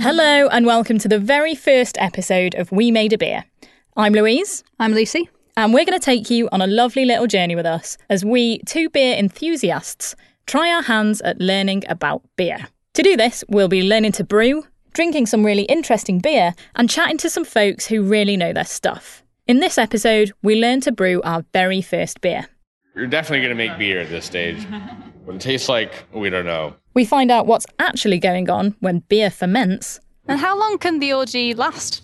Hello, and welcome to the very first episode of We Made a Beer. I'm Louise, I'm Lucy. and we're going to take you on a lovely little journey with us as we, two beer enthusiasts, try our hands at learning about beer. To do this, we'll be learning to brew, drinking some really interesting beer, and chatting to some folks who really know their stuff. In this episode, we learn to brew our very first beer. You're definitely going to make beer at this stage. What it tastes like, we don't know. We find out what's actually going on when beer ferments, And how long can the orgy last?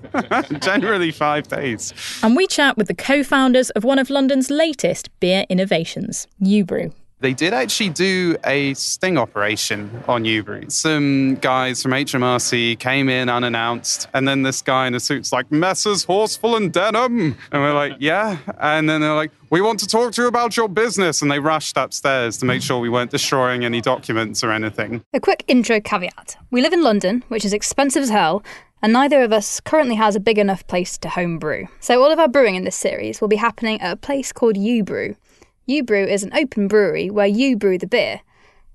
Generally five days. and we chat with the co founders of one of London's latest beer innovations, Ubrew. They did actually do a sting operation on Ubrew. Some guys from HMRC came in unannounced, and then this guy in a suit's like, Messrs. Horsfall and Denham. And we're like, yeah. And then they're like, we want to talk to you about your business. And they rushed upstairs to make sure we weren't destroying any documents or anything. A quick intro caveat. We live in London, which is expensive as hell, and neither of us currently has a big enough place to home brew. So all of our brewing in this series will be happening at a place called Ubrew. Ubrew is an open brewery where you brew the beer.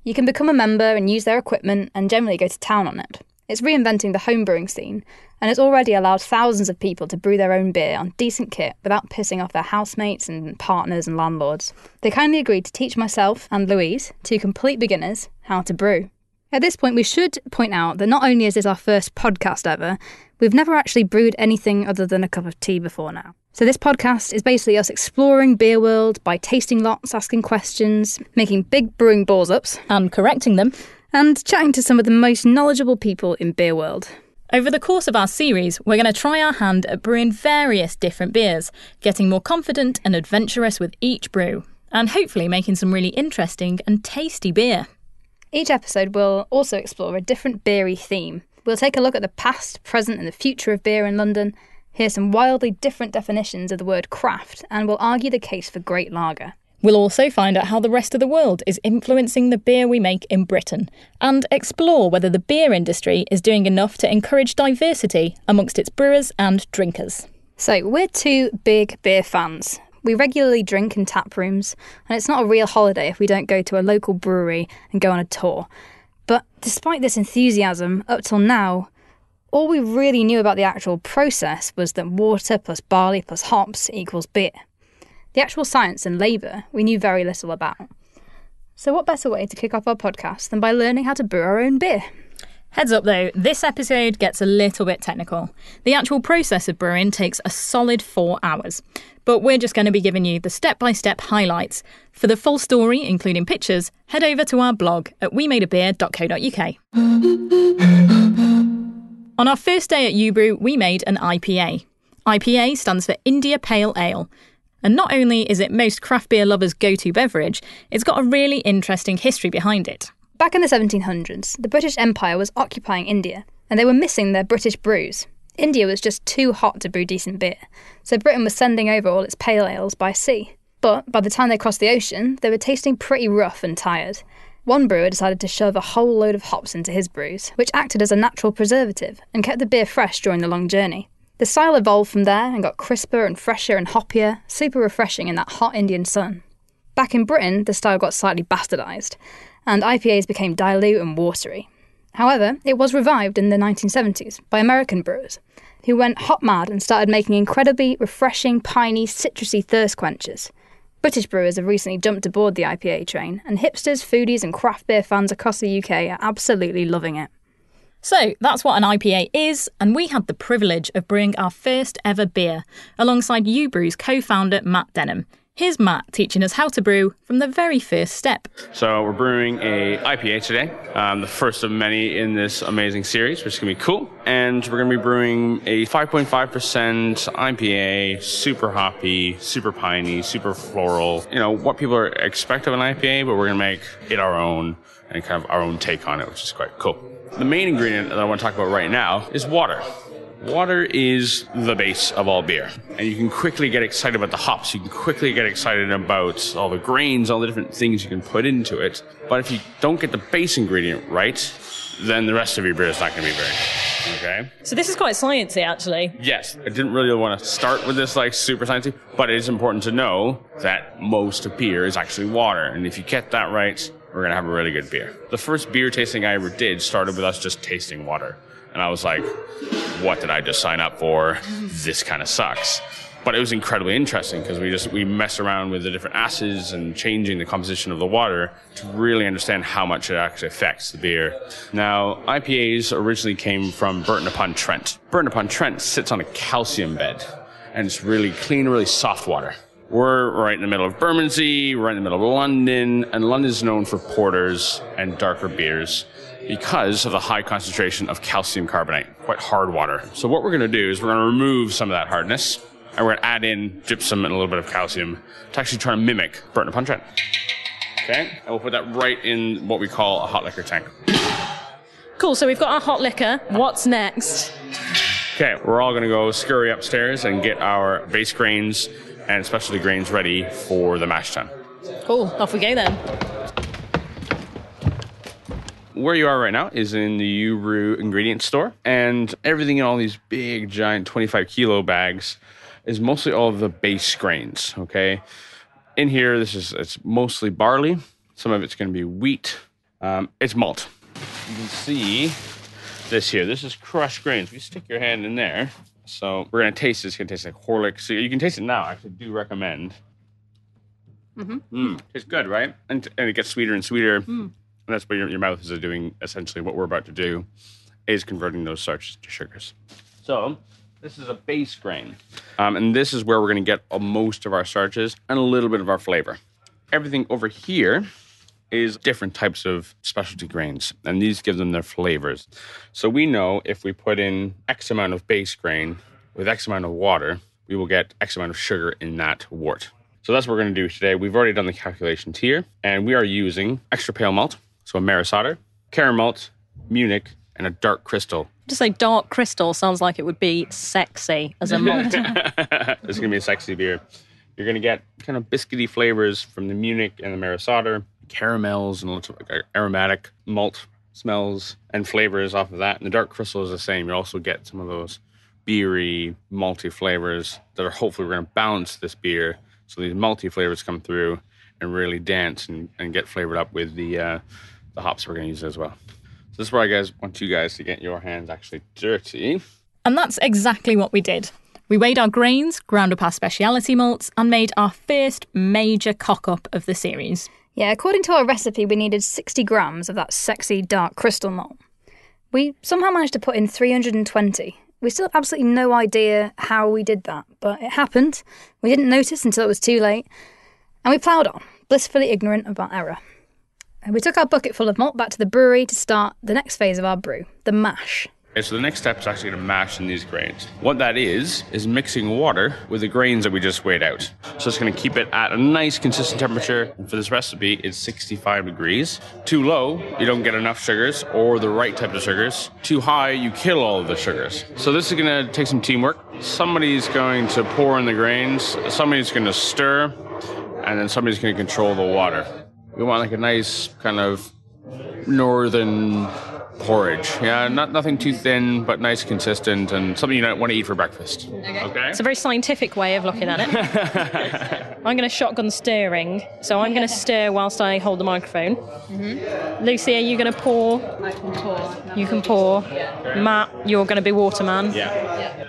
You can become a member and use their equipment and generally go to town on it. It's reinventing the home brewing scene, and it's already allowed thousands of people to brew their own beer on decent kit without pissing off their housemates and partners and landlords. They kindly agreed to teach myself and Louise, two complete beginners, how to brew. At this point, we should point out that not only is this our first podcast ever, we've never actually brewed anything other than a cup of tea before now. So this podcast is basically us exploring beer world by tasting lots, asking questions, making big brewing balls ups, and correcting them. and chatting to some of the most knowledgeable people in beer world. Over the course of our series, we're going to try our hand at brewing various different beers, getting more confident and adventurous with each brew, and hopefully making some really interesting and tasty beer. Each episode will also explore a different beery theme. We'll take a look at the past, present, and the future of beer in London, hear some wildly different definitions of the word craft, and we'll argue the case for great lager. We'll also find out how the rest of the world is influencing the beer we make in Britain, and explore whether the beer industry is doing enough to encourage diversity amongst its brewers and drinkers. So, we're two big beer fans. We regularly drink in tap rooms, and it's not a real holiday if we don't go to a local brewery and go on a tour. But despite this enthusiasm, up till now, all we really knew about the actual process was that water plus barley plus hops equals beer. The actual science and labour we knew very little about. So, what better way to kick off our podcast than by learning how to brew our own beer? Heads up though, this episode gets a little bit technical. The actual process of brewing takes a solid four hours, but we're just going to be giving you the step by step highlights. For the full story, including pictures, head over to our blog at wemadeabeer.co.uk. On our first day at Ubrew, we made an IPA. IPA stands for India Pale Ale. And not only is it most craft beer lovers' go to beverage, it's got a really interesting history behind it. Back in the 1700s, the British Empire was occupying India, and they were missing their British brews. India was just too hot to brew decent beer, so Britain was sending over all its pale ales by sea. But by the time they crossed the ocean, they were tasting pretty rough and tired. One brewer decided to shove a whole load of hops into his brews, which acted as a natural preservative and kept the beer fresh during the long journey. The style evolved from there and got crisper and fresher and hoppier, super refreshing in that hot Indian sun. Back in Britain, the style got slightly bastardised, and IPAs became dilute and watery. However, it was revived in the 1970s by American brewers, who went hot mad and started making incredibly refreshing, piney, citrusy thirst quenchers. British brewers have recently jumped aboard the IPA train, and hipsters, foodies, and craft beer fans across the UK are absolutely loving it. So that's what an IPA is, and we had the privilege of brewing our first ever beer alongside Ubrew's co founder Matt Denham. Here's Matt teaching us how to brew from the very first step. So we're brewing a IPA today, um, the first of many in this amazing series, which is gonna be cool. And we're gonna be brewing a 5.5% IPA, super hoppy, super piney, super floral. You know what people are expect of an IPA, but we're gonna make it our own and kind of our own take on it, which is quite cool. The main ingredient that I want to talk about right now is water. Water is the base of all beer. And you can quickly get excited about the hops. You can quickly get excited about all the grains, all the different things you can put into it. But if you don't get the base ingredient right, then the rest of your beer is not going to be very good. Okay? So this is quite sciencey, actually. Yes, I didn't really want to start with this like super sciencey, but it is important to know that most of beer is actually water. And if you get that right, we're going to have a really good beer. The first beer tasting I ever did started with us just tasting water. And I was like, what did I just sign up for? This kind of sucks. But it was incredibly interesting because we just we messed around with the different acids and changing the composition of the water to really understand how much it actually affects the beer. Now, IPAs originally came from Burton upon Trent. Burton upon Trent sits on a calcium bed and it's really clean, really soft water. We're right in the middle of Bermondsey, right in the middle of London, and London is known for porters and darker beers because of the high concentration of calcium carbonate, quite hard water. So what we're going to do is we're going to remove some of that hardness, and we're going to add in gypsum and a little bit of calcium to actually try to mimic Burton upon Trent. Okay, and we'll put that right in what we call a hot liquor tank. Cool, so we've got our hot liquor. What's next? Okay, we're all going to go scurry upstairs and get our base grains and specialty grains ready for the mash tun. Cool, off we go then. Where you are right now is in the Ubrew ingredient store, and everything in all these big, giant 25 kilo bags is mostly all of the base grains. Okay, in here, this is it's mostly barley. Some of it's going to be wheat. Um, it's malt. You can see this here. This is crushed grains. If you stick your hand in there, so we're gonna taste this. It's gonna taste like Horlicks. So you can taste it now. I actually do recommend. Mm-hmm. Mm, it's good, right? And, and it gets sweeter and sweeter. And that's what your, your mouth is doing. Essentially, what we're about to do is converting those starches to sugars. So this is a base grain, um, and this is where we're gonna get uh, most of our starches and a little bit of our flavor. Everything over here is different types of specialty grains, and these give them their flavors. So we know if we put in X amount of base grain with X amount of water, we will get X amount of sugar in that wort. So that's what we're going to do today. We've already done the calculations here, and we are using extra pale malt, so a Maris Otter, Caramalt, Munich, and a dark crystal. Just say dark crystal sounds like it would be sexy as a malt. it's going to be a sexy beer. You're going to get kind of biscuity flavors from the Munich and the Maris Otter, caramels and lots of aromatic malt smells and flavors off of that. And the dark crystal is the same. You also get some of those beery, malty flavors that are hopefully going to balance this beer. So these malty flavors come through and really dance and, and get flavored up with the uh, the hops we're going to use as well. So this is where I guys want you guys to get your hands actually dirty. and that's exactly what we did. We weighed our grains, ground up our speciality malts, and made our first major cock up of the series. Yeah, according to our recipe, we needed 60 grams of that sexy dark crystal malt. We somehow managed to put in 320. We still have absolutely no idea how we did that, but it happened. We didn't notice until it was too late, and we ploughed on, blissfully ignorant of our error. We took our bucket full of malt back to the brewery to start the next phase of our brew, the mash. Okay, so the next step is actually to mash in these grains. What that is, is mixing water with the grains that we just weighed out. So it's going to keep it at a nice consistent temperature. And for this recipe, it's 65 degrees. Too low, you don't get enough sugars or the right type of sugars. Too high, you kill all of the sugars. So this is going to take some teamwork. Somebody's going to pour in the grains, somebody's going to stir, and then somebody's going to control the water. We want like a nice kind of northern porridge. Yeah, not nothing too thin, but nice, consistent, and something you don't want to eat for breakfast. Okay. It's a very scientific way of looking at it. I'm going to shotgun stirring, so I'm going to stir whilst I hold the microphone. Mm-hmm. Lucy, are you going to pour? I can pour. You can pour. Matt, you're going to be waterman. Yeah.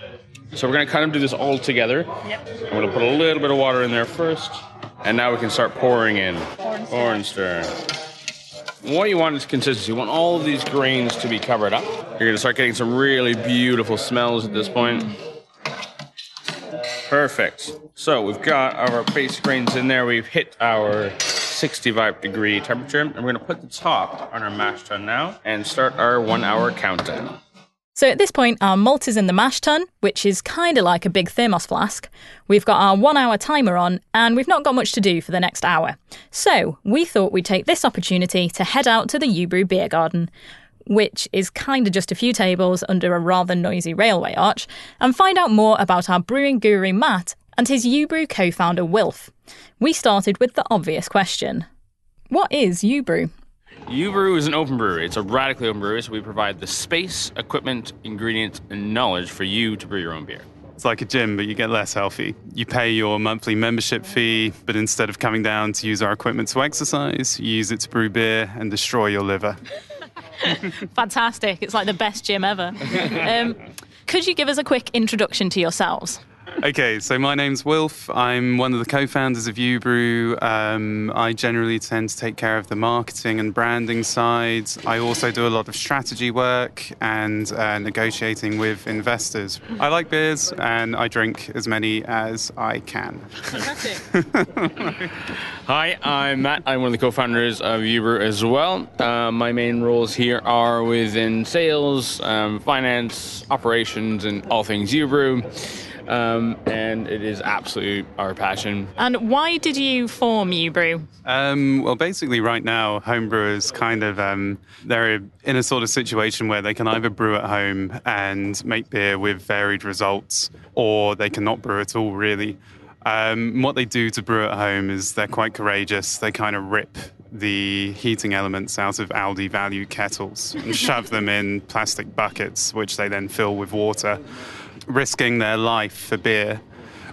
So we're gonna kind of do this all together. Yep. I'm gonna put a little bit of water in there first, and now we can start pouring in. Pour and stir. What you want is consistency. You want all of these grains to be covered up. You're gonna start getting some really beautiful smells at this point. Perfect. So we've got our base grains in there. We've hit our 65 degree temperature. And we're going to put the top on our mash tun now and start our one hour countdown. So at this point, our malt is in the mash tun, which is kind of like a big thermos flask. We've got our one hour timer on, and we've not got much to do for the next hour. So we thought we'd take this opportunity to head out to the Ubrew Beer Garden, which is kind of just a few tables under a rather noisy railway arch, and find out more about our brewing guru Matt and his Ubrew co founder Wilf. We started with the obvious question What is Ubrew? Ubrew is an open brewery. It's a radically open brewery, so we provide the space, equipment, ingredients, and knowledge for you to brew your own beer. It's like a gym, but you get less healthy. You pay your monthly membership fee, but instead of coming down to use our equipment to exercise, you use it to brew beer and destroy your liver. Fantastic. It's like the best gym ever. Um, could you give us a quick introduction to yourselves? Okay, so my name's Wilf. I'm one of the co-founders of Ubrew. Um, I generally tend to take care of the marketing and branding sides. I also do a lot of strategy work and uh, negotiating with investors. I like beers and I drink as many as I can. Hi, I'm Matt. I'm one of the co-founders of Ubrew as well. Uh, my main roles here are within sales, um, finance, operations, and all things Ubrew um, and it is absolutely our passion. And why did you form Ubrew? Um, well, basically, right now, homebrewers kind of um, they're in a sort of situation where they can either brew at home and make beer with varied results, or they cannot brew at all, really. Um, what they do to brew at home is they're quite courageous. They kind of rip the heating elements out of Aldi value kettles and shove them in plastic buckets, which they then fill with water risking their life for beer,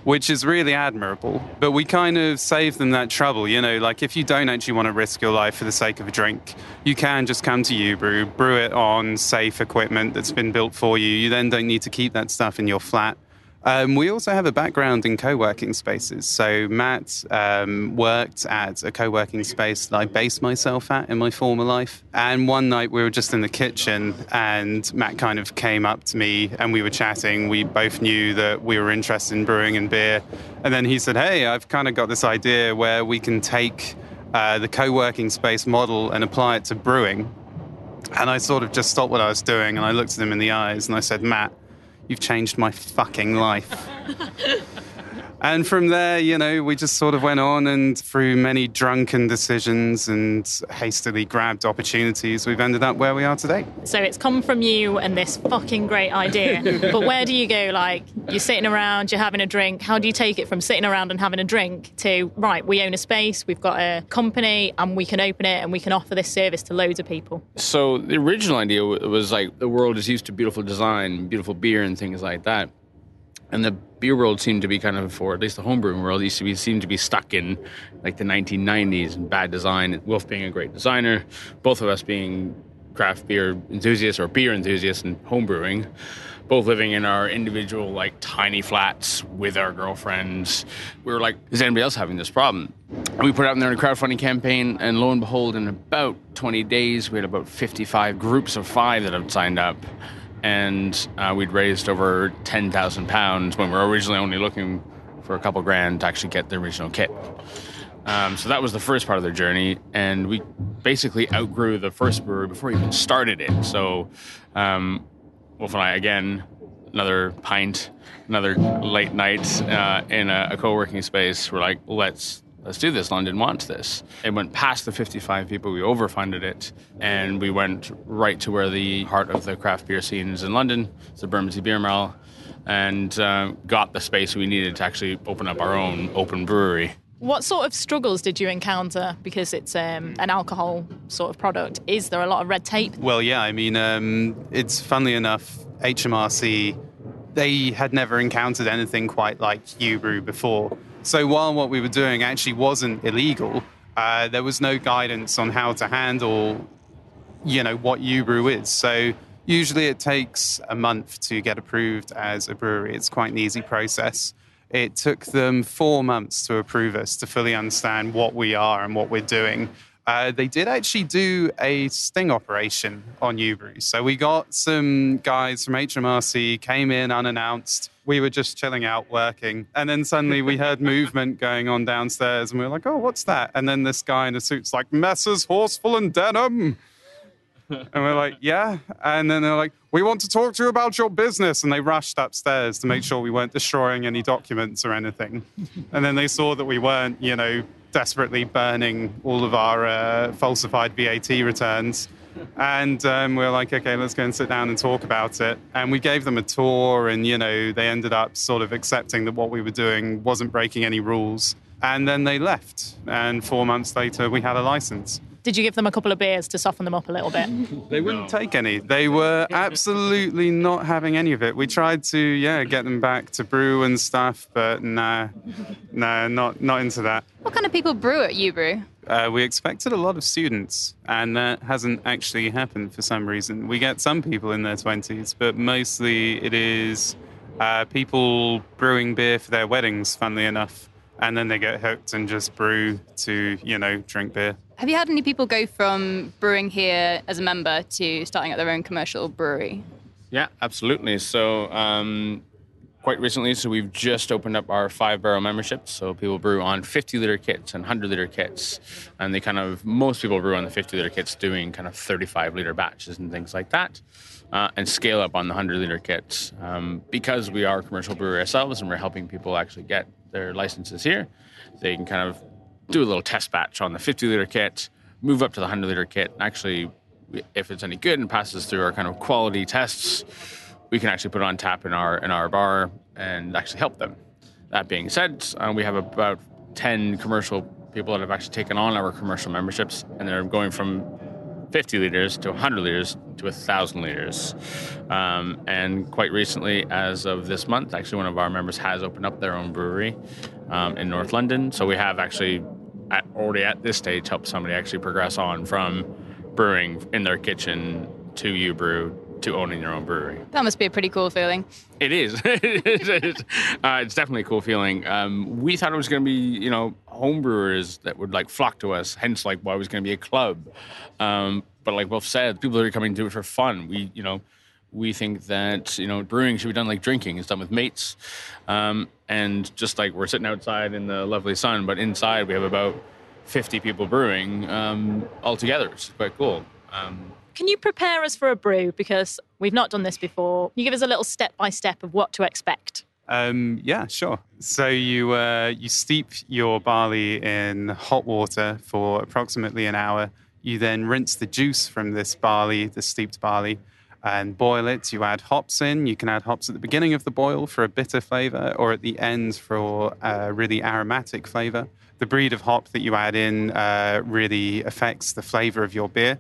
which is really admirable. But we kind of save them that trouble, you know, like if you don't actually want to risk your life for the sake of a drink, you can just come to Ubrew, brew it on safe equipment that's been built for you. You then don't need to keep that stuff in your flat um, we also have a background in co working spaces. So, Matt um, worked at a co working space that I based myself at in my former life. And one night we were just in the kitchen, and Matt kind of came up to me and we were chatting. We both knew that we were interested in brewing and beer. And then he said, Hey, I've kind of got this idea where we can take uh, the co working space model and apply it to brewing. And I sort of just stopped what I was doing and I looked at him in the eyes and I said, Matt, You've changed my fucking life. And from there, you know, we just sort of went on and through many drunken decisions and hastily grabbed opportunities, we've ended up where we are today. So it's come from you and this fucking great idea. but where do you go? Like, you're sitting around, you're having a drink. How do you take it from sitting around and having a drink to, right, we own a space, we've got a company, and we can open it and we can offer this service to loads of people? So the original idea was like the world is used to beautiful design, beautiful beer, and things like that and the beer world seemed to be kind of, or at least the homebrewing world, used to be seemed to be stuck in like the 1990s and bad design. Wilf being a great designer, both of us being craft beer enthusiasts or beer enthusiasts and homebrewing, both living in our individual like tiny flats with our girlfriends. We were like, is anybody else having this problem? And we put out in there a crowdfunding campaign, and lo and behold, in about 20 days, we had about 55 groups of five that had signed up and uh, we'd raised over 10,000 pounds when we were originally only looking for a couple grand to actually get the original kit. Um, so that was the first part of their journey, and we basically outgrew the first brewery before we even started it. So, um, Wilf and I, again, another pint, another late night uh, in a, a co working space, we're like, let's let's do this. London wants this. It went past the 55 people. We overfunded it, and we went right to where the heart of the craft beer scene is in London. It's the Bermondsey Beer Mile, and uh, got the space we needed to actually open up our own open brewery. What sort of struggles did you encounter because it's um, an alcohol sort of product? Is there a lot of red tape? Well, yeah. I mean, um, it's funnily enough, HMRC they had never encountered anything quite like Ubrew before. So while what we were doing actually wasn't illegal, uh, there was no guidance on how to handle, you know, what Ubrew is. So usually it takes a month to get approved as a brewery. It's quite an easy process. It took them four months to approve us to fully understand what we are and what we're doing. Uh, they did actually do a sting operation on Ubrew. So we got some guys from HMRC came in unannounced. We were just chilling out working, and then suddenly we heard movement going on downstairs, and we were like, "Oh, what's that?" And then this guy in a suit's like, "Messrs. Horsfall and Denham." And we're like, yeah. And then they're like, we want to talk to you about your business. And they rushed upstairs to make sure we weren't destroying any documents or anything. And then they saw that we weren't, you know, desperately burning all of our uh, falsified VAT returns. And um, we are like, okay, let's go and sit down and talk about it. And we gave them a tour, and, you know, they ended up sort of accepting that what we were doing wasn't breaking any rules. And then they left. And four months later, we had a license. Did you give them a couple of beers to soften them up a little bit? They wouldn't take any. They were absolutely not having any of it. We tried to, yeah, get them back to brew and stuff, but nah, nah, not not into that. What kind of people brew at Ubrew? Uh, we expected a lot of students, and that hasn't actually happened for some reason. We get some people in their 20s, but mostly it is uh, people brewing beer for their weddings, funnily enough. And then they get hooked and just brew to, you know, drink beer. Have you had any people go from brewing here as a member to starting up their own commercial brewery? Yeah, absolutely. So, um, quite recently, so we've just opened up our five barrel membership. So people brew on 50 liter kits and 100 liter kits, and they kind of most people brew on the 50 liter kits, doing kind of 35 liter batches and things like that, uh, and scale up on the 100 liter kits um, because we are a commercial brewery ourselves and we're helping people actually get their licenses here. They can kind of do a little test batch on the 50 liter kit, move up to the 100 liter kit. And Actually, if it's any good and passes through our kind of quality tests, we can actually put it on tap in our in our bar and actually help them. That being said, uh, we have about 10 commercial people that have actually taken on our commercial memberships, and they're going from 50 liters to 100 liters to 1,000 liters. Um, and quite recently, as of this month, actually, one of our members has opened up their own brewery um, in North London. So we have actually at, already at this stage helped somebody actually progress on from brewing in their kitchen to Ubrew to owning your own brewery. That must be a pretty cool feeling. It is. it is. Uh, it's definitely a cool feeling. Um, we thought it was going to be, you know, home brewers that would like flock to us. Hence, like, why it was going to be a club. Um, but like Wilf said, people that are coming to it for fun. We, you know, we think that you know brewing should be done like drinking. It's done with mates, um, and just like we're sitting outside in the lovely sun, but inside we have about fifty people brewing um, all together. It's quite cool. Um, Can you prepare us for a brew? Because we've not done this before. Can you give us a little step by step of what to expect? Um, yeah, sure. So you uh, you steep your barley in hot water for approximately an hour. You then rinse the juice from this barley, the steeped barley, and boil it. You add hops in. You can add hops at the beginning of the boil for a bitter flavor, or at the end for a really aromatic flavor. The breed of hop that you add in uh, really affects the flavor of your beer.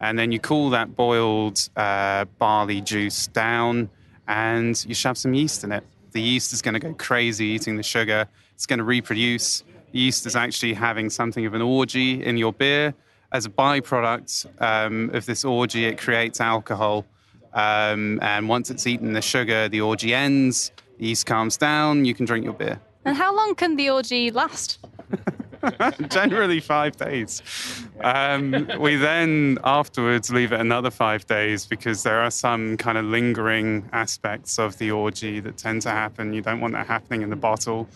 And then you cool that boiled uh, barley juice down, and you shove some yeast in it. The yeast is going to go crazy eating the sugar. It's going to reproduce. The yeast is actually having something of an orgy in your beer as a byproduct um, of this orgy, it creates alcohol. Um, and once it's eaten the sugar, the orgy ends, the yeast calms down, you can drink your beer. And how long can the orgy last? Generally, five days. Um, we then afterwards leave it another five days because there are some kind of lingering aspects of the orgy that tend to happen. You don't want that happening in the bottle.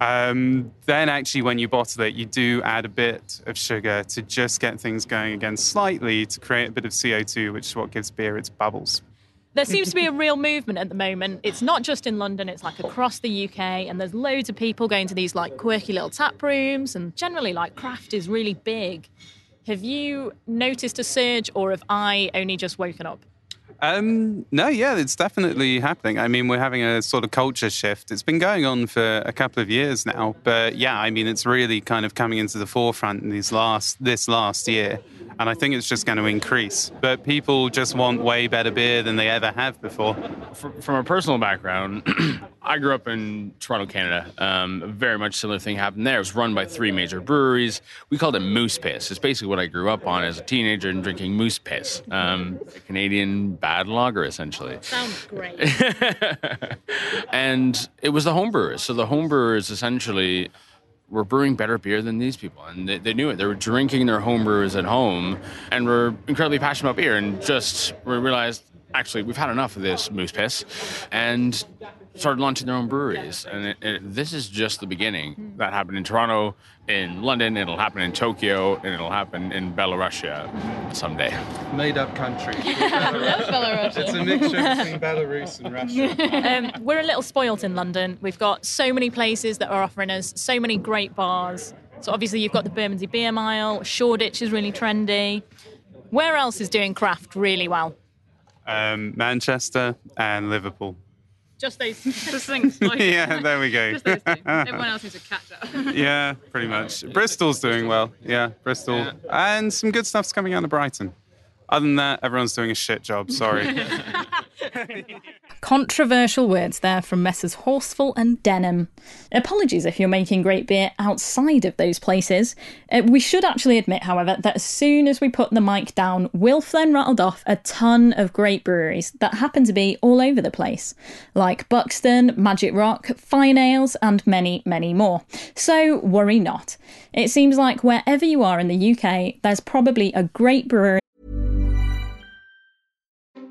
Um, then, actually, when you bottle it, you do add a bit of sugar to just get things going again slightly to create a bit of CO2, which is what gives beer its bubbles. There seems to be a real movement at the moment. It's not just in London, it's like across the UK, and there's loads of people going to these like quirky little tap rooms, and generally, like craft is really big. Have you noticed a surge, or have I only just woken up? Um, no, yeah, it's definitely happening. I mean, we're having a sort of culture shift. It's been going on for a couple of years now, but yeah, I mean, it's really kind of coming into the forefront in these last this last year and I think it's just going to increase. But people just want way better beer than they ever have before. From a personal background, I grew up in Toronto, Canada. Um, a very much similar thing happened there. It was run by three major breweries. We called it moose piss. It's basically what I grew up on as a teenager and drinking moose piss, um, Canadian bad lager, essentially. Sounds great. and it was the home homebrewers. So the home homebrewers essentially we're brewing better beer than these people. And they, they knew it. They were drinking their home brewers at home and were incredibly passionate about beer. And just we realized, actually, we've had enough of this moose piss and started launching their own breweries. And it, it, this is just the beginning. That happened in Toronto, in London, it'll happen in Tokyo, and it'll happen in Belarusia someday. Made up country. it's a mixture between Belarus and Russia. Um, we're a little spoilt in London. We've got so many places that are offering us so many great bars. So obviously you've got the Bermondsey Beer Mile. Shoreditch is really trendy. Where else is doing craft really well? Um, Manchester and Liverpool. Just those, just things. yeah, there we go. Just those two. Everyone else needs to catch up. yeah, pretty much. Bristol's doing well. Yeah, Bristol. And some good stuff's coming out of Brighton. Other than that, everyone's doing a shit job. Sorry. Controversial words there from Messrs. Horsfall and Denham. Apologies if you're making great beer outside of those places. Uh, we should actually admit, however, that as soon as we put the mic down, Wilf then rattled off a ton of great breweries that happen to be all over the place, like Buxton, Magic Rock, Fyne Ales, and many, many more. So worry not. It seems like wherever you are in the UK, there's probably a great brewery.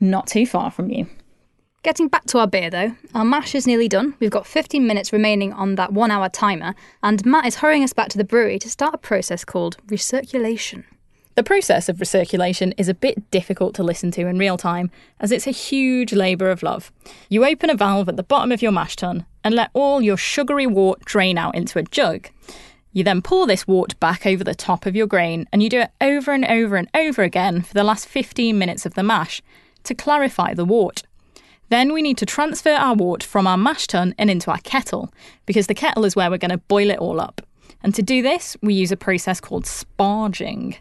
Not too far from you. Getting back to our beer though, our mash is nearly done. We've got 15 minutes remaining on that one hour timer, and Matt is hurrying us back to the brewery to start a process called recirculation. The process of recirculation is a bit difficult to listen to in real time, as it's a huge labour of love. You open a valve at the bottom of your mash tun and let all your sugary wort drain out into a jug. You then pour this wort back over the top of your grain, and you do it over and over and over again for the last 15 minutes of the mash to clarify the wort. Then we need to transfer our wort from our mash tun and into our kettle, because the kettle is where we're going to boil it all up. And to do this, we use a process called sparging.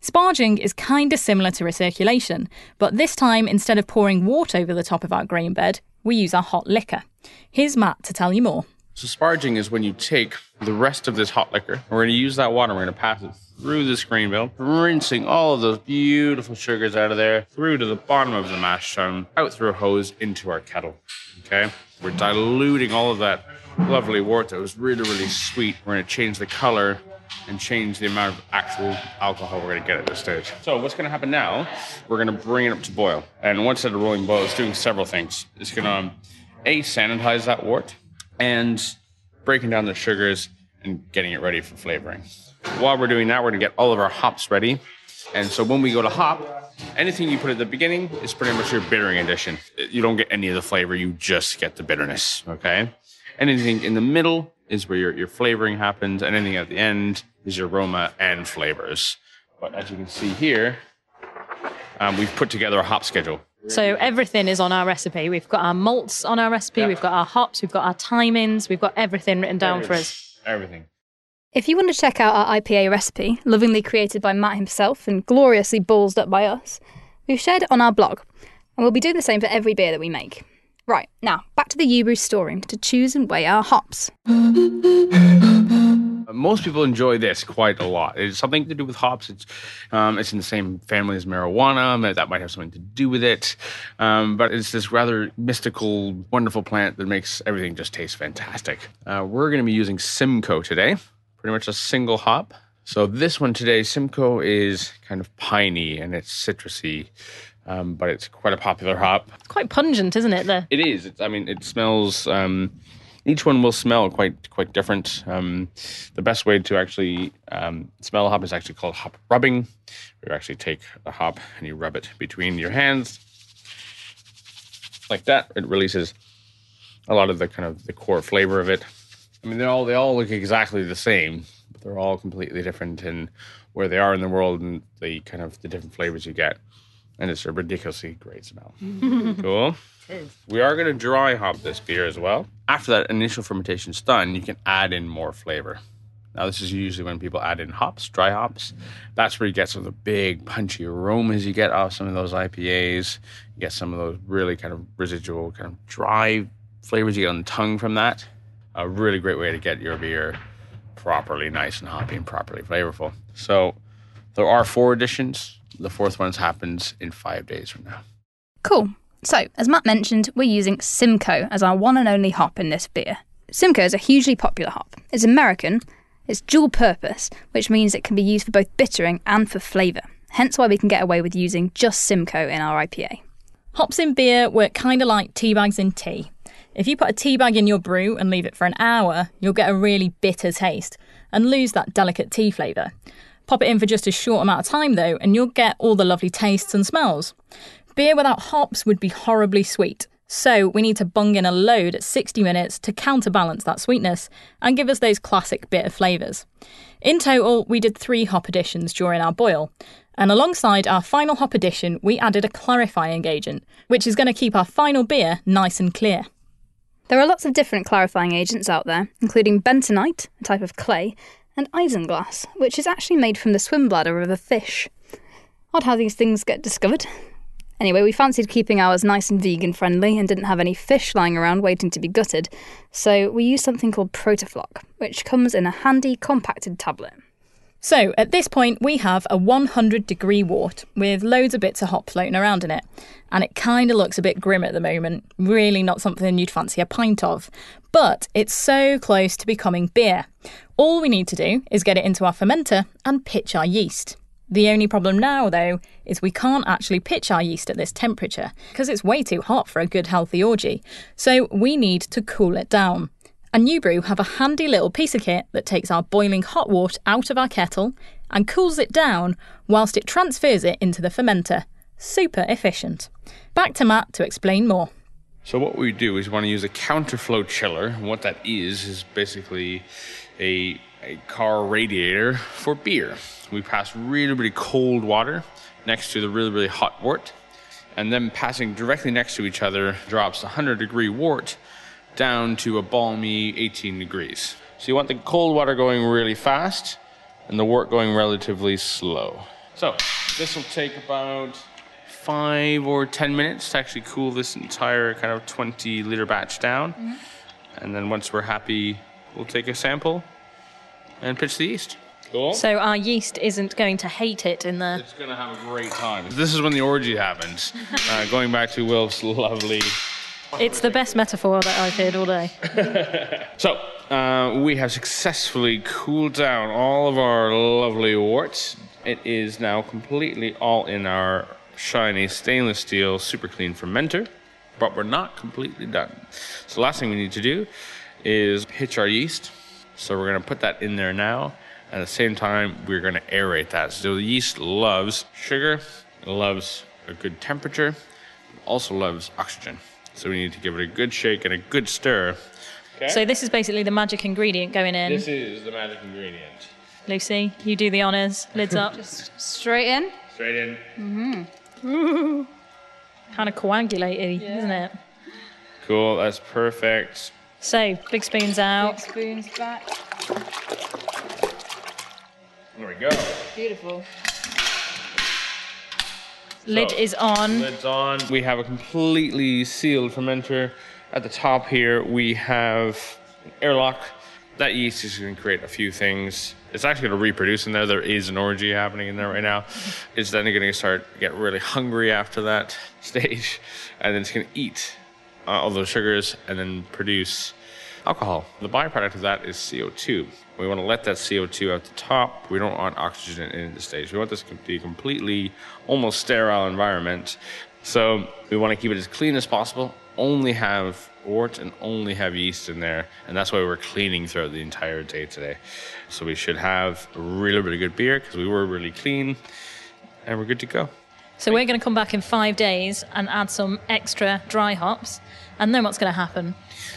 Sparging is kind of similar to recirculation, but this time, instead of pouring wort over the top of our grain bed, we use our hot liquor. Here's Matt to tell you more. So sparging is when you take the rest of this hot liquor. We're going to use that water. We're going to pass it through this grain bill, rinsing all of those beautiful sugars out of there, through to the bottom of the mash tun, out through a hose into our kettle. Okay, we're diluting all of that lovely wort that was really, really sweet. We're going to change the color and change the amount of actual alcohol we're going to get at this stage. So what's going to happen now? We're going to bring it up to boil, and once it's at a rolling boil, it's doing several things. It's going to a sanitize that wort and breaking down the sugars and getting it ready for flavoring. While we're doing that, we're going to get all of our hops ready. And so when we go to hop, anything you put at the beginning is pretty much your bittering addition. You don't get any of the flavor, you just get the bitterness, okay? Anything in the middle is where your, your flavoring happens, and anything at the end is your aroma and flavors. But as you can see here, um, we've put together a hop schedule. So everything is on our recipe. We've got our malts on our recipe, Yeah. we've got our hops, we've got our timings, we've got everything written down for us. Everything. If you want to check out our IPA recipe, lovingly created by Matt himself and gloriously ballsed up by us, we've shared it on our blog, and we'll be doing the same for every beer that we make. Right, now, back to the Ubrew storeroom to choose and weigh our hops. Uh, Most people enjoy this quite a lot. It's something to do with hops. It's um, it's in the same family as marijuana. That- That might have something to do with it. Um, but it's this rather mystical, wonderful plant that makes everything just taste fantastic. Uh, we're going to be using Simcoe today, pretty much a single hop. So this one today, Simcoe is kind of piney and it's citrusy, um, but it's quite a popular hop. It's quite pungent, isn't it? The It is. It's, I mean, it smells um, Each one will smell quite quite different. Um, the best way to actually um, smell a hop is actually called hop rubbing. You actually take a hop and you rub it between your hands like that. It releases a lot of the kind of the core flavor of it. I mean, they all they all look exactly the same, but they're all completely different in where they are in the world and the kind of the different flavors you get. And it's a ridiculously great smell. cool. We are going to dry hop this beer as well. After that initial fermentation's done, you can add in more flavor. Now, this is usually when people add in hops, dry hops. That's where you get some of the big, punchy aromas you get off some of those IPAs. You get some of those really kind of residual, kind of dry flavors you get on the tongue from that. A really great way to get your beer properly nice and hoppy and properly flavorful. So, there are four editions. The fourth one happens in five days from now. Cool. So, as Matt mentioned, we're using Simcoe as our one and only hop in this beer. Simcoe is a hugely popular hop. It's American, it's dual purpose, which means it can be used for both bittering and for flavour. Hence why we can get away with using just Simcoe in our IPA. Hops in beer work kind of like tea bags in tea. If you put a tea bag in your brew and leave it for an hour, you'll get a really bitter taste and lose that delicate tea flavour. Pop it in for just a short amount of time though, and you'll get all the lovely tastes and smells. Beer without hops would be horribly sweet, so we need to bung in a load at 60 minutes to counterbalance that sweetness and give us those classic bitter flavours. In total, we did three hop additions during our boil, and alongside our final hop addition, we added a clarifying agent, which is going to keep our final beer nice and clear. There are lots of different clarifying agents out there, including bentonite, a type of clay, and isinglass, which is actually made from the swim bladder of a fish. Odd how these things get discovered. Anyway, we fancied keeping ours nice and vegan friendly and didn't have any fish lying around waiting to be gutted, so we used something called Protafloc, which comes in a handy compacted tablet. So, at this point, we have a 100 degree wort with loads of bits of hop floating around in it. And it kind of looks a bit grim at the moment. Really not something you'd fancy a pint of. But it's so close to becoming beer. All we need to do is get it into our fermenter and pitch our yeast. The only problem now, though, is we can't actually pitch our yeast at this temperature because it's way too hot for a good healthy orgy. So we need to cool it down. And Ubrew have a handy little piece of kit that takes our boiling hot water out of our kettle and cools it down whilst it transfers it into the fermenter. Super efficient. Back to Matt to explain more. So what we do is we want to use a counterflow chiller. And what that is is basically a, a car radiator for beer. We pass really, really cold water next to the really, really hot wort, and then passing directly next to each other drops 100 degree wort down to a balmy 18 degrees. So you want the cold water going really fast and the wort going relatively slow. So this will take about five or 10 minutes to actually cool this entire kind of 20 liter batch down. Mm-hmm. And then once we're happy, we'll take a sample and pitch the yeast. Cool. So our yeast isn't going to hate it in the. It's going to have a great time. This is when the orgy happens. uh, going back to Wilf's lovely it's the best metaphor that I've heard all day. so, uh, we have successfully cooled down all of our lovely worts. It is now completely all in our shiny stainless steel super clean fermenter, but we're not completely done. So, the last thing we need to do is pitch our yeast. So, we're going to put that in there now. At the same time, we're going to aerate that. So, the yeast loves sugar, loves a good temperature, also loves oxygen. So we need to give it a good shake and a good stir. Okay. So this is basically the magic ingredient going in. This is the magic ingredient. Lucy, you do the honors. Lids up. Just straight in. Straight in. Mm-hmm. kind of coagulated, yeah. isn't it? Cool. That's perfect. So big spoons out. Big spoons back. There we go. Beautiful. Lid is on. Lid's on. We have a completely sealed fermenter. At the top here, we have an airlock. That yeast is going to create a few things. It's actually going to reproduce in there. There is an orgy happening in there right now. It's then going to start get really hungry after that stage, and then it's going to eat uh, all those sugars and then produce alcohol. The byproduct of that is CO2. We want to let that CO2 out the top. We don't want oxygen in the stage. We want this to be a completely, almost sterile environment. So we want to keep it as clean as possible, only have wort and only have yeast in there, and that's why we're cleaning throughout the entire day today. So we should have a really, really good beer because we were really clean, and we're good to go. So we're going to come back in five days and add some extra dry hops, and then what's going to happen?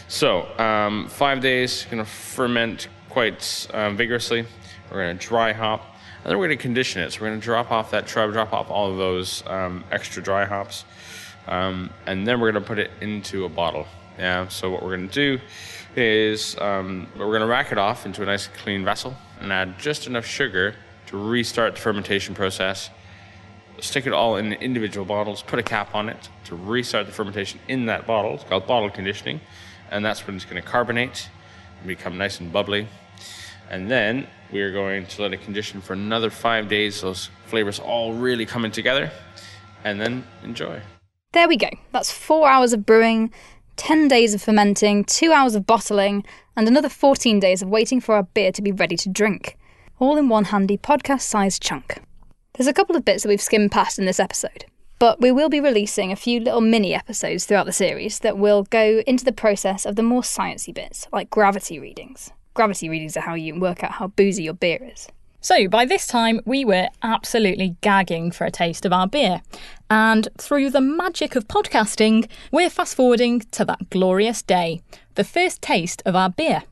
So um, five days, going to ferment quite um, vigorously. We're going to dry hop, and then we're going to condition it. So we're going to drop off that drop, drop off all of those um, extra dry hops, um, and then we're going to put it into a bottle. Yeah. So what we're going to do is um, we're going to rack it off into a nice clean vessel and add just enough sugar to restart the fermentation process. Stick it all in individual bottles, put a cap on it to restart the fermentation in that bottle. It's called bottle conditioning, and that's when it's going to carbonate and become nice and bubbly. And then we are going to let it condition for another five days. Those flavors all really coming together, and then enjoy. There we go. That's four hours of brewing, 10 days of fermenting, two hours of bottling, and another 14 days of waiting for our beer to be ready to drink. All in one handy podcast sized chunk. There's a couple of bits that we've skimmed past in this episode, but we will be releasing a few little mini episodes throughout the series that will go into the process of the more sciencey bits, like gravity readings. Gravity readings are how you work out how boozy your beer is. So, by this time, we were absolutely gagging for a taste of our beer. And through the magic of podcasting, we're fast forwarding to that glorious day, the first taste of our beer.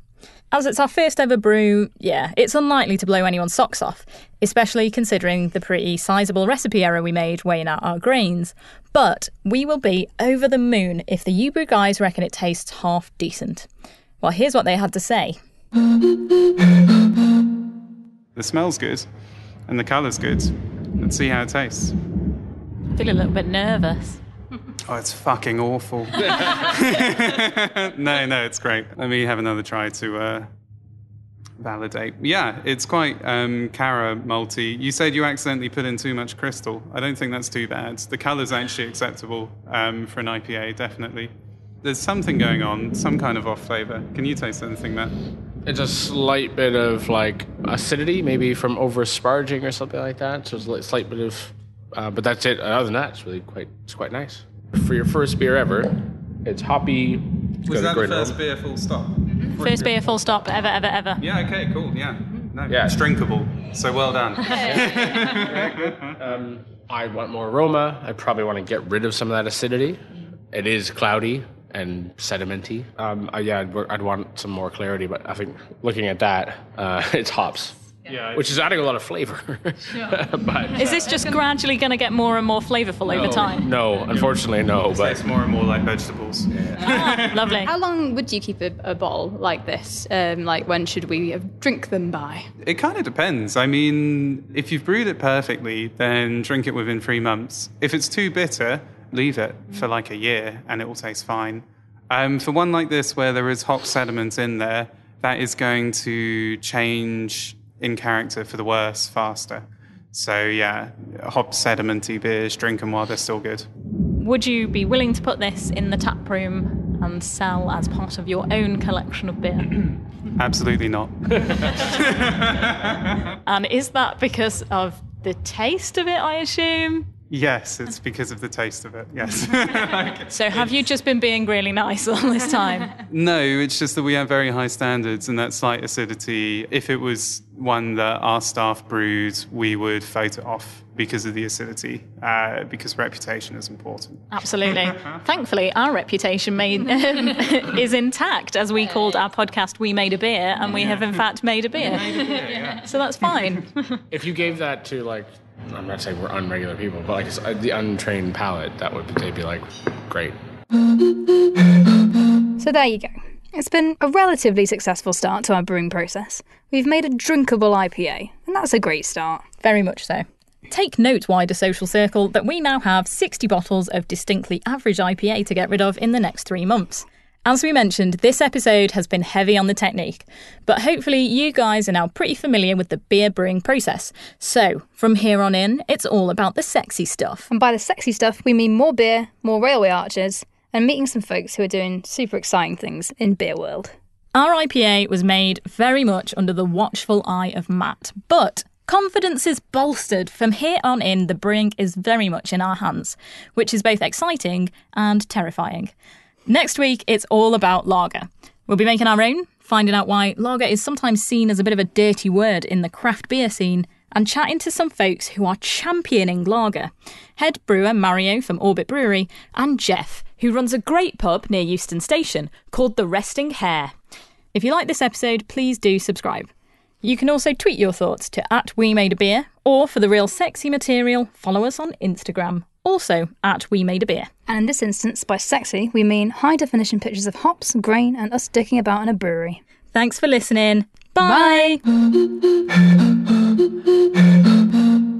As it's our first ever brew, yeah, it's unlikely to blow anyone's socks off, especially considering the pretty sizable recipe error we made weighing out our grains. But we will be over the moon if the Ubrew guys reckon it tastes half decent. Well, here's what they had to say. The smell's good and the colour's good. Let's see how it tastes. I feel a little bit nervous. Oh, it's fucking awful. no, no, it's great. Let me have another try to uh, validate. Yeah, it's quite um, Cara malty. You said you accidentally put in too much crystal. I don't think that's too bad. The colour's actually acceptable um, for an IPA, definitely. There's something going on, some kind of off flavour. Can you taste anything, Matt? It's a slight bit of like acidity, maybe from over sparging or something like that. So it's a slight bit of, uh, but that's it. Other than that, it's really quite, it's quite nice. For your first beer ever, it's hoppy. It's Was that the first aroma. beer full stop? First beer, full stop, ever, ever, ever. Yeah, okay, cool, yeah. No, Yeah. it's drinkable. So well done. Um, I want more aroma. I probably want to get rid of some of that acidity. It is cloudy and sedimenty. Um, uh, yeah, I'd, I'd want some more clarity, but I think looking at that, uh, it's hops, yeah, which is adding a lot of flavor. but Is this just gradually going to get more and more flavourful over time? no, unfortunately, no. it's But more and more like vegetables. Ah, lovely. How long would you keep a, a bottle like this? Um, like, when should we drink them by? It kind of depends. I mean, if you've brewed it perfectly, then drink it within three months. If it's too bitter, leave it for like a year and it will taste fine. Um, for one like this, where there is hop sediment in there, that is going to change in character for the worse faster. So, yeah, hop sedimenty beers, drink them while they're still good. Would you be willing to put this in the tap room and sell as part of your own collection of beer? Absolutely not. and is that because of the taste of it, I assume? Yes, it's because of the taste of it. Yes. So have you just been being really nice all this time? No, it's just that we have very high standards, and that slight acidity, if it was one that our staff brewed, we would vote it off because of the acidity, uh, because reputation is important. Absolutely. Thankfully, our reputation made, um, is intact as we called our podcast We Made a Beer, and we have in fact made a beer. So that's fine. if you gave that to like, I'm not saying we're unregular people, but like uh, the untrained palate, that would they'd be like, great. So there you go. It's been a relatively successful start to our brewing process. We've made a drinkable IPA, and that's a great start. Very much so. Take note, wider social circle, that we now have 60 bottles of distinctly average IPA to get rid of in the next three months. As we mentioned, this episode has been heavy on the technique, but hopefully you guys are now pretty familiar with the beer brewing process. So, from here on in, it's all about the sexy stuff. And by the sexy stuff, we mean more beer, more railway arches, and meeting some folks who are doing super exciting things in beer world. Our IPA was made very much under the watchful eye of Matt, but confidence is bolstered. From here on in, the brewing is very much in our hands, which is both exciting and terrifying. Next week, it's all about lager. We'll be making our own, finding out why lager is sometimes seen as a bit of a dirty word in the craft beer scene, and chatting to some folks who are championing lager. Head brewer Mario from Orbit Brewery, and Jeff, who runs a great pub near Euston Station called The Resting Hare. If you like this episode, please do subscribe. You can also tweet your thoughts to at We Made a Beer, or for the real sexy material, follow us on Instagram, also at We Made a Beer. And in this instance, by sexy, we mean high definition pictures of hops, grain, and us dicking about in a brewery. Thanks for listening. Bye. Bye.